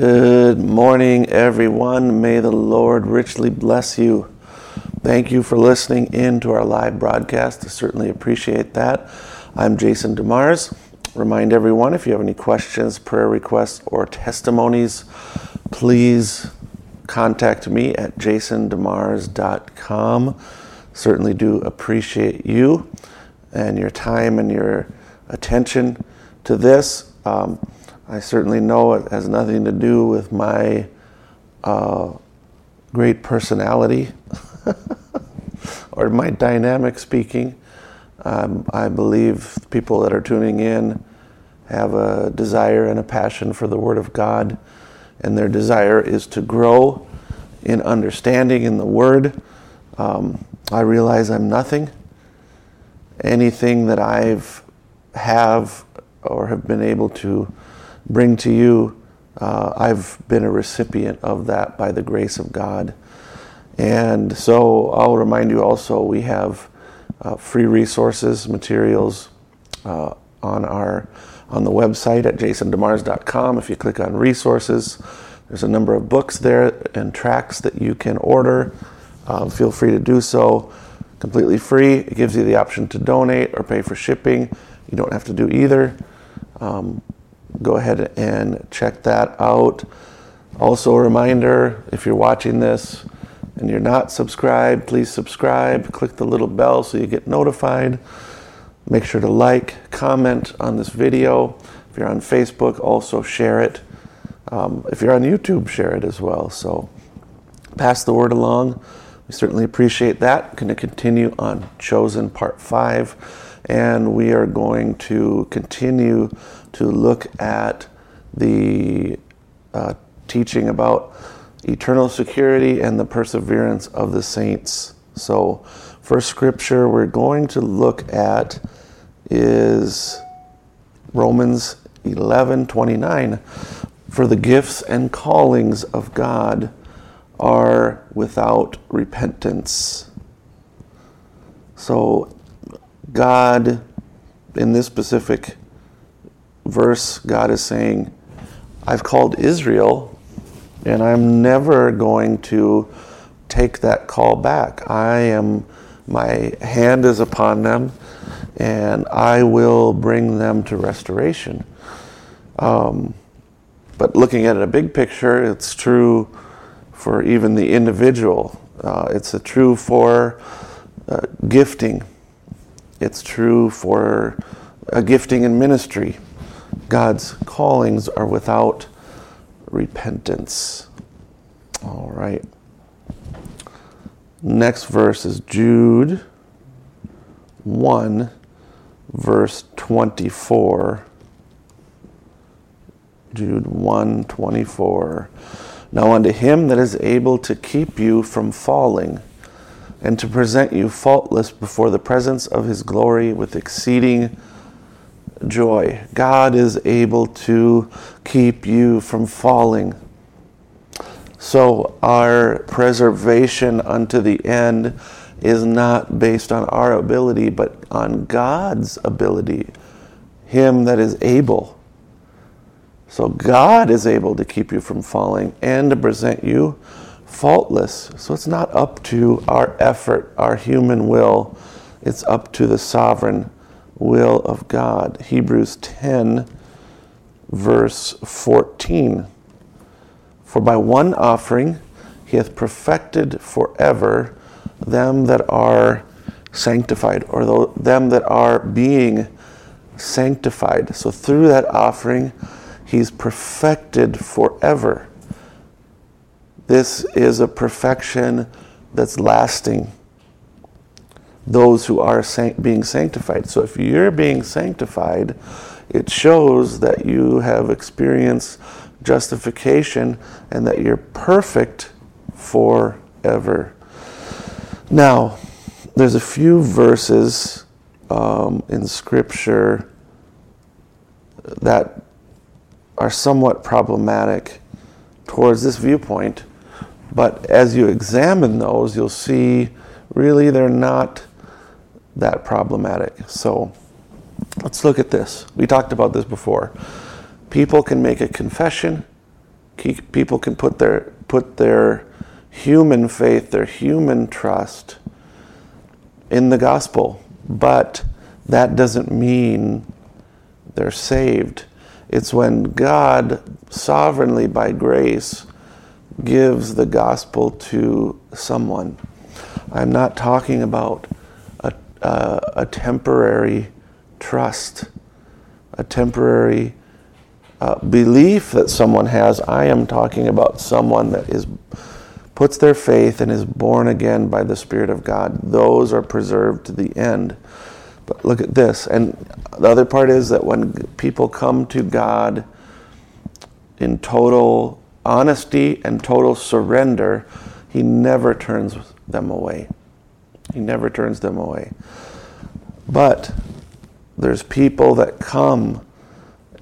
Good morning, everyone. May the Lord richly bless you. Thank you for listening in to our live broadcast. I certainly appreciate that. I'm Jason DeMars. Remind everyone if you have any questions, prayer requests, or testimonies, please contact me at jasondemars.com. Certainly do appreciate you and your time and your attention to this. Um, I certainly know it has nothing to do with my uh, great personality or my dynamic speaking. Um, I believe people that are tuning in have a desire and a passion for the Word of God, and their desire is to grow in understanding in the Word. Um, I realize I'm nothing. Anything that I've have or have been able to bring to you, uh, I've been a recipient of that by the grace of God. And so I'll remind you also we have uh, free resources, materials uh, on our on the website at jasondemars.com. If you click on resources, there's a number of books there and tracts that you can order. Um, feel free to do so completely free. It gives you the option to donate or pay for shipping. You don't have to do either. Um, go ahead and check that out. Also, a reminder if you're watching this and you're not subscribed, please subscribe. Click the little bell so you get notified. Make sure to like, comment on this video. If you're on Facebook, also share it. Um, if you're on YouTube, share it as well. So pass the word along. We certainly appreciate that. Going to continue on Chosen Part 5, and we are going to continue to look at the uh, teaching about eternal security and the perseverance of the saints. So, first scripture we're going to look at is Romans 11 29. For the gifts and callings of God are without repentance. So, God, in this specific verse, God is saying, I've called Israel, and I'm never going to take that call back. I am, my hand is upon them, and I will bring them to restoration. Um, but looking at it a big picture, it's true for even the individual. Uh, it's a true for uh, gifting. It's true for a gifting in ministry. God's callings are without repentance. All right. Next verse is Jude 1, verse 24. Jude 1 24. Now unto him that is able to keep you from falling and to present you faultless before the presence of his glory with exceeding joy. God is able to keep you from falling. So, our preservation unto the end is not based on our ability, but on God's ability, Him that is able. So, God is able to keep you from falling and to present you faultless. So, it's not up to our effort, our human will, it's up to the sovereign will of God. Hebrews 10, verse 14. For by one offering he hath perfected forever them that are sanctified, or them that are being sanctified. So through that offering, he's perfected forever. This is a perfection that's lasting those who are being sanctified. So if you're being sanctified, it shows that you have experienced justification and that you're perfect forever. Now, there's a few verses um, in Scripture that are somewhat problematic towards this viewpoint, but as you examine those, you'll see really they're not that problematic. So let's look at this. We talked about this before. People can make a confession, people can put their put their human faith, their human trust in the gospel, but that doesn't mean they're saved. It's when God sovereignly by grace gives the gospel to someone. I'm not talking about a, a, a temporary trust, a temporary uh, belief that someone has. I am talking about someone that is puts their faith and is born again by the Spirit of God. Those are preserved to the end. But look at this. And the other part is that when people come to God in total honesty and total surrender, He never turns them away. He never turns them away. But there's people that come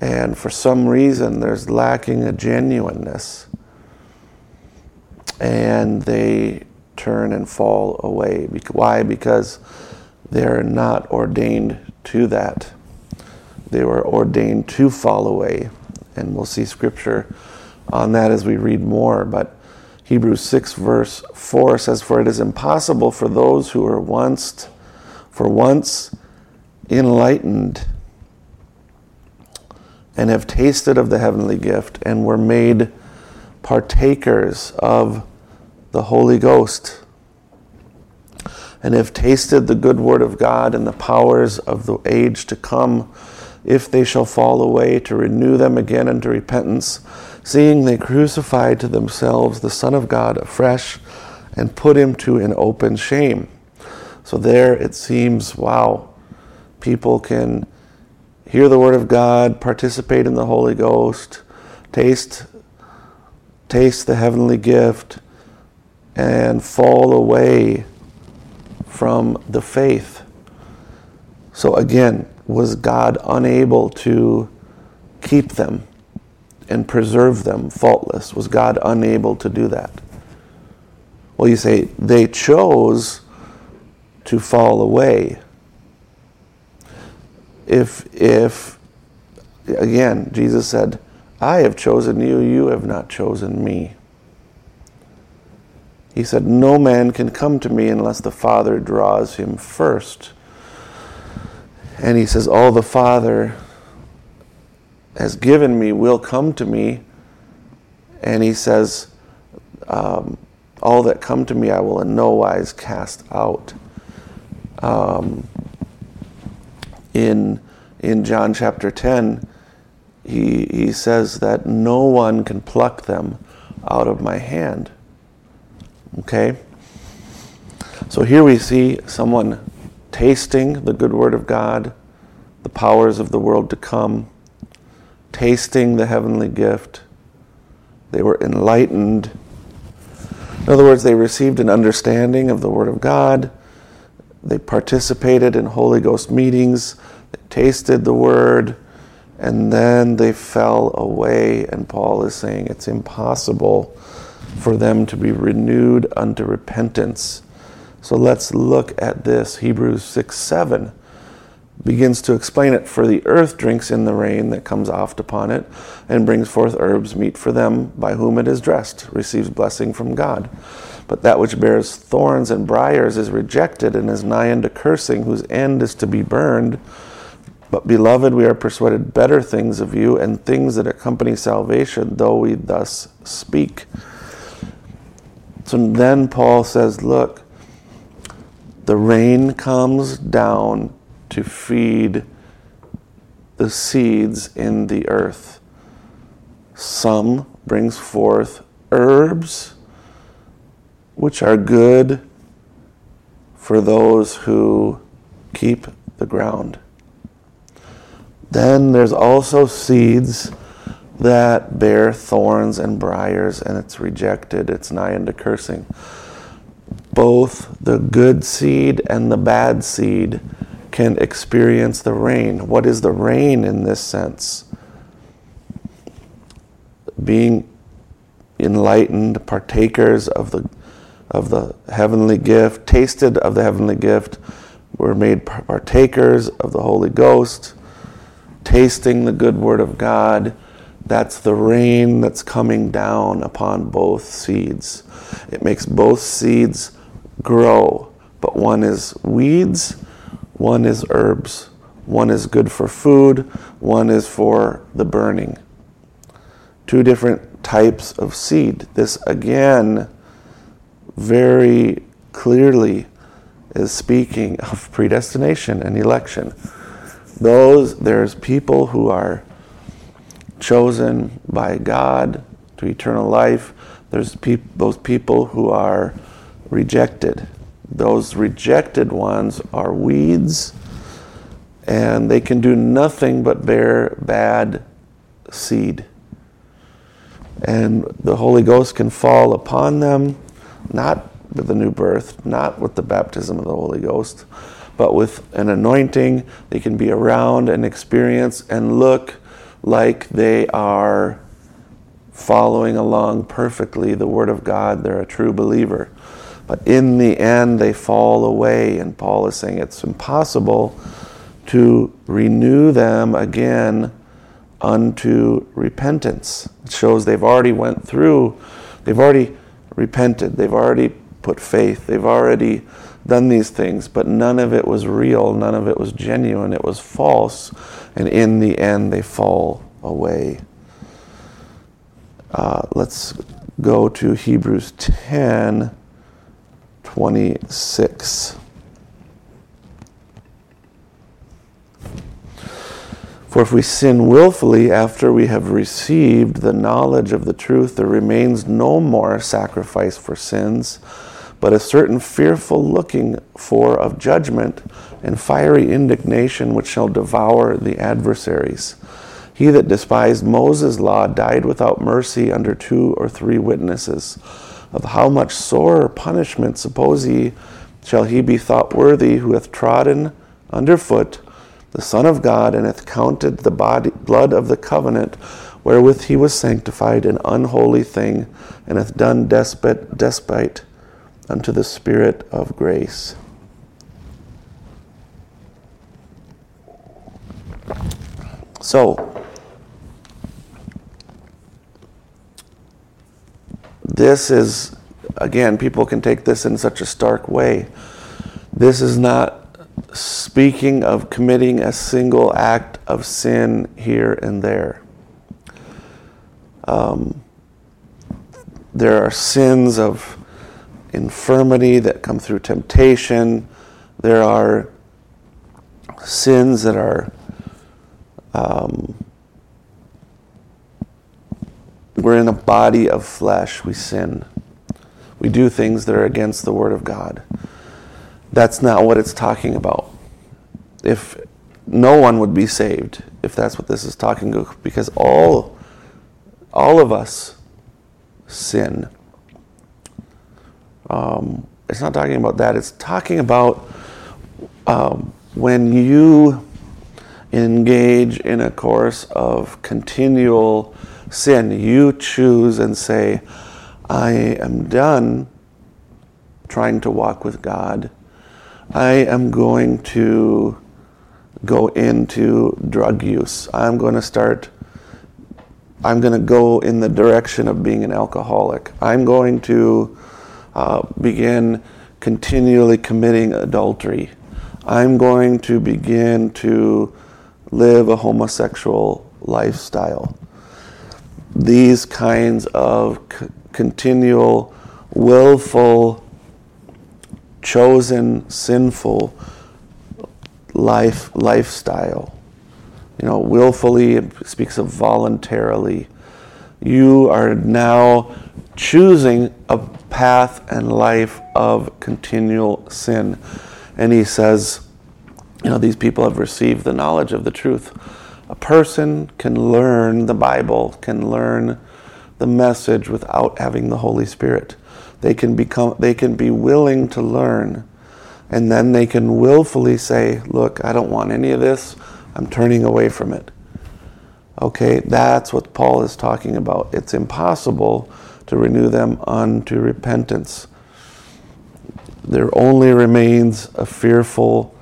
and for some reason there's lacking a genuineness and they turn and fall away why because they're not ordained to that they were ordained to fall away and we'll see scripture on that as we read more but hebrews 6 verse 4 says for it is impossible for those who were once for once enlightened and have tasted of the heavenly gift and were made partakers of the Holy Ghost and have tasted the good word of God and the powers of the age to come, if they shall fall away, to renew them again unto repentance, seeing they crucified to themselves the Son of God afresh and put him to an open shame. So there it seems, wow, people can hear the word of God, participate in the Holy Ghost, taste taste the heavenly gift and fall away from the faith. So again, was God unable to keep them and preserve them faultless? Was God unable to do that? Well, you say they chose to fall away if if again Jesus said, I have chosen you, you have not chosen me. He said, No man can come to me unless the Father draws him first. And he says, All the Father has given me will come to me. And he says, um, All that come to me I will in no wise cast out. Um, in, in John chapter 10, he, he says that no one can pluck them out of my hand. Okay? So here we see someone tasting the good word of God, the powers of the world to come, tasting the heavenly gift. They were enlightened. In other words, they received an understanding of the word of God. They participated in Holy Ghost meetings. They tasted the word. And then they fell away. And Paul is saying it's impossible for them to be renewed unto repentance. So let's look at this. Hebrews 6 7 begins to explain it. For the earth drinks in the rain that comes oft upon it, and brings forth herbs meet for them by whom it is dressed, receives blessing from God. But that which bears thorns and briers is rejected and is nigh unto cursing, whose end is to be burned. But, beloved, we are persuaded better things of you and things that accompany salvation, though we thus speak. So then Paul says, Look, the rain comes down to feed the seeds in the earth. Some brings forth herbs, which are good for those who keep the ground. Then there's also seeds that bear thorns and briars, and it's rejected, it's nigh unto cursing. Both the good seed and the bad seed can experience the rain. What is the rain in this sense? Being enlightened, partakers of the of the heavenly gift, tasted of the heavenly gift, were made partakers of the Holy Ghost, tasting the good word of God, That's the rain that's coming down upon both seeds. It makes both seeds grow, but one is weeds, one is herbs. One is good for food, one is for the burning. Two different types of seed. This again very clearly is speaking of predestination and election. Those there's people who are chosen by God to eternal life. There's peop- those people who are rejected. Those rejected ones are weeds and they can do nothing but bear bad seed. And the Holy Ghost can fall upon them, not with the new birth, not with the baptism of the Holy Ghost, but with an anointing. They can be around and experience and look like they are following along perfectly the Word of God. They're a true believer. But in the end, they fall away, and Paul is saying it's impossible to renew them again unto repentance. It shows they've already went through, they've already repented, they've already put faith, they've already done these things, but none of it was real, none of it was genuine, it was false, and in the end they fall away. Uh, let's go to Hebrews 10 26. For if we sin willfully after we have received the knowledge of the truth, there remains no more sacrifice for sins, but a certain fearful looking for of judgment and fiery indignation which shall devour the adversaries. He that despised Moses' law died without mercy under two or three witnesses. Of how much sorer punishment, suppose ye, shall he be thought worthy who hath trodden under foot the Son of God, and hath counted the body, blood of the covenant wherewith he was sanctified an unholy thing, and hath done despite, despite unto the Spirit of grace. So, this is, again, people can take this in such a stark way. This is not speaking of committing a single act of sin here and there. Um, there are sins of infirmity that come through temptation. There are sins that are um, we're in a body of flesh. We sin. We do things that are against the Word of God. That's not what it's talking about. If no one would be saved if that's what this is talking about, because all all of us sin. Um, it's not talking about that. It's talking about um, when you engage in a course of continual sin, you choose and say, I am done trying to walk with God. I am going to go into drug use. I'm going to start, I'm going to go in the direction of being an alcoholic. I'm going to uh, begin continually committing adultery. I'm going to begin to live a homosexual lifestyle. These kinds of c- continual, willful, chosen sinful life lifestyle. You know, willfully it speaks of voluntarily. You are now choosing a path and life of continual sin. And he says, you know, these people have received the knowledge of the truth. A person can learn the Bible, can learn the message without having the Holy Spirit. They can become they can be willing to learn and then they can willfully say, "Look, I don't want any of this. I'm turning away from it." Okay, that's what Paul is talking about. It's impossible to renew them unto repentance. There only remains a fearful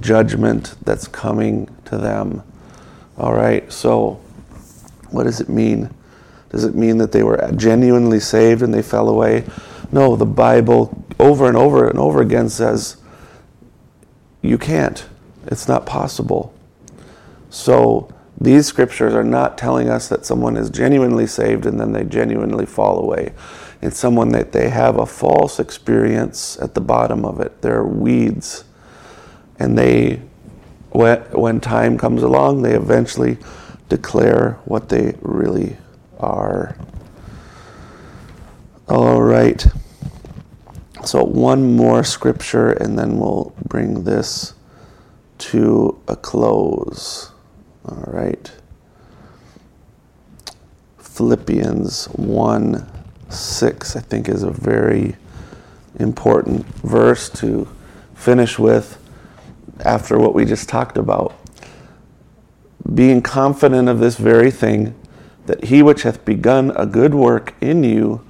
judgment that's coming to them. All right, so What does it mean? Does it mean that they were genuinely saved and they fell away? No, the Bible over and over and over again says you can't. It's not possible. So these scriptures are not telling us that someone is genuinely saved and then they genuinely fall away. It's someone that they have a false experience at the bottom of it. They're weeds. And they, when time comes along, they eventually declare what they really are. All right. So, one more scripture, and then we'll bring this to a close. All right. Philippians 1 6, I think, is a very important verse to finish with after what we just talked about. Being confident of this very thing, that he which hath begun a good work in you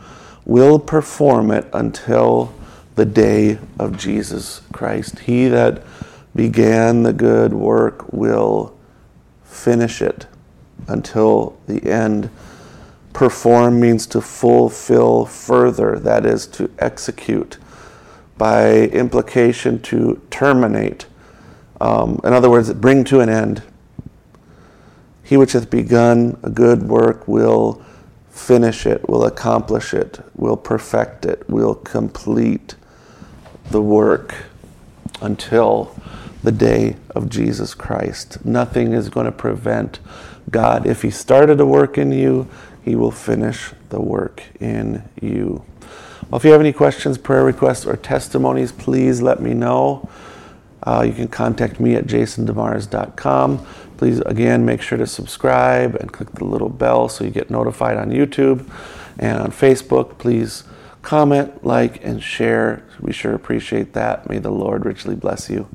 will perform it until the day of Jesus Christ. He that began the good work will finish it until the end. Perform means to fulfill further, that is, to execute. By implication, to terminate. Um, in other words, bring to an end. He which hath begun a good work will finish it, will accomplish it, will perfect it, will complete the work until the day of Jesus Christ. Nothing is going to prevent God. If He started a work in you, He will finish the work in you. Well, if you have any questions, prayer requests, or testimonies, please let me know. Uh, you can contact me at jasondemars.com. Please, again, make sure to subscribe and click the little bell so you get notified on YouTube and on Facebook. Please comment, like, and share. We sure appreciate that. May the Lord richly bless you.